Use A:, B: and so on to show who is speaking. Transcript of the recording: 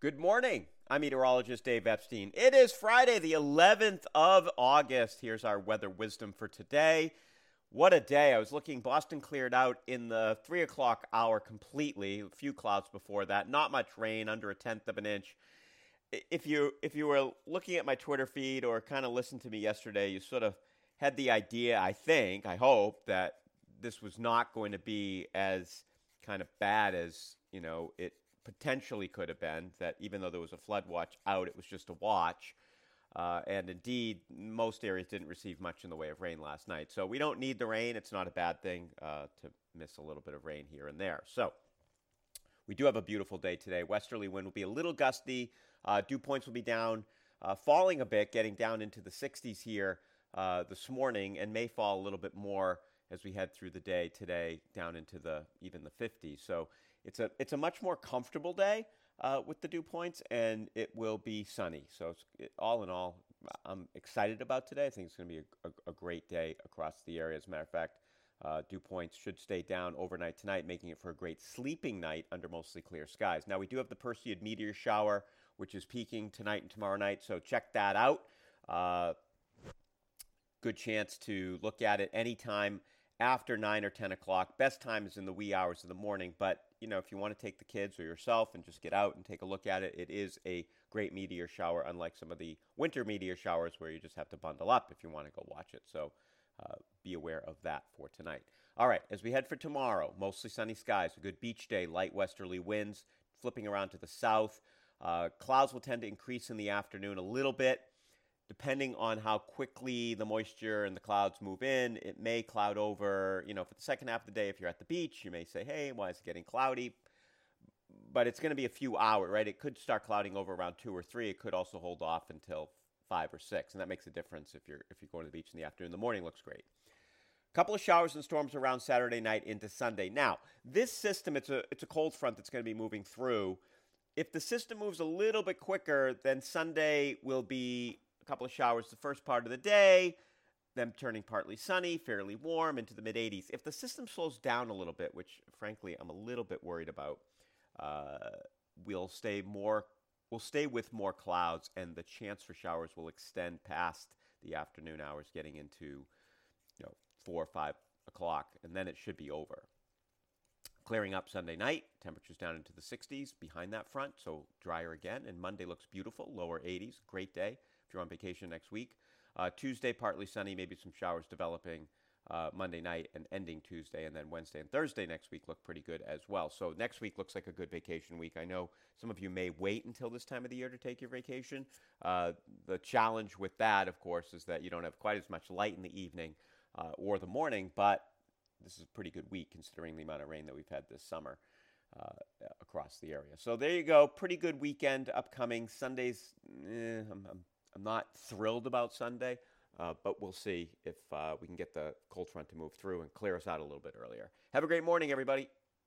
A: Good morning. I'm meteorologist Dave Epstein. It is Friday, the 11th of August. Here's our weather wisdom for today. What a day. I was looking, Boston cleared out in the 3 o'clock hour completely. A few clouds before that. Not much rain, under a tenth of an inch. If you, if you were looking at my Twitter feed or kind of listened to me yesterday, you sort of had the idea, I think, I hope, that this was not going to be as kind of bad as, you know, it potentially could have been. That even though there was a flood watch out, it was just a watch. Uh, and indeed, most areas didn't receive much in the way of rain last night. So we don't need the rain. It's not a bad thing uh, to miss a little bit of rain here and there. So we do have a beautiful day today. Westerly wind will be a little gusty. Uh, dew points will be down, uh, falling a bit, getting down into the 60s here uh, this morning, and may fall a little bit more as we head through the day today, down into the even the 50s. So it's a it's a much more comfortable day uh, with the dew points, and it will be sunny. So it, all in all, I'm excited about today. I think it's going to be a, a, a, great day across the area. As a matter of fact, uh, dew points should stay down overnight tonight, making it for a great sleeping night under mostly clear skies. Now we do have the Perseid meteor shower, which is peaking tonight and tomorrow night. So check that out. Uh, good chance to look at it anytime after 9 or 10 o'clock. Best time is in the wee hours of the morning, but you know, if you want to take the kids or yourself and just get out and take a look at it, it is a great meteor shower, unlike some of the winter meteor showers where you just have to bundle up if you want to go watch it. So uh, be aware of that for tonight. All right, as we head for tomorrow, mostly sunny skies, a good beach day, light westerly winds flipping around to the south. Uh, clouds will tend to increase in the afternoon a little bit. Depending on how quickly the moisture and the clouds move in, it may cloud over. You know, for the second half of the day, if you're at the beach, you may say, hey, why is it getting cloudy? But it's going to be a few hours, right? It could start clouding over around two or three. It could also hold off until five or six, and that makes a difference if you're if you're going to the beach in the afternoon. The morning looks great. A couple of showers and storms around Saturday night into Sunday. Now, this system, it's a it's a cold front that's going to be moving through. If the system moves a little bit quicker, then Sunday will be couple of showers the first part of the day, then turning partly sunny, fairly warm into the mid 80s. If the system slows down a little bit, which frankly I'm a little bit worried about, uh, we'll stay more we'll stay with more clouds and the chance for showers will extend past the afternoon hours getting into you know four or five o'clock and then it should be over clearing up sunday night temperatures down into the 60s behind that front so drier again and monday looks beautiful lower 80s great day if you're on vacation next week. Uh, Tuesday, partly sunny, maybe some showers developing uh, Monday night and ending Tuesday, and then Wednesday and Thursday next week look pretty good as well. So next week looks like a good vacation week. I know some of you may wait until this time of the year to take your vacation. Uh, the challenge with that, of course, is that you don't have quite as much light in the evening uh, or the morning, but this is a pretty good week considering the amount of rain that we've had this summer. Uh, across the area. So there you go. Pretty good weekend upcoming. Sundays, eh, I'm, I'm I'm not thrilled about Sunday, uh, but we'll see if uh, we can get the cold front to move through and clear us out a little bit earlier. Have a great morning, everybody.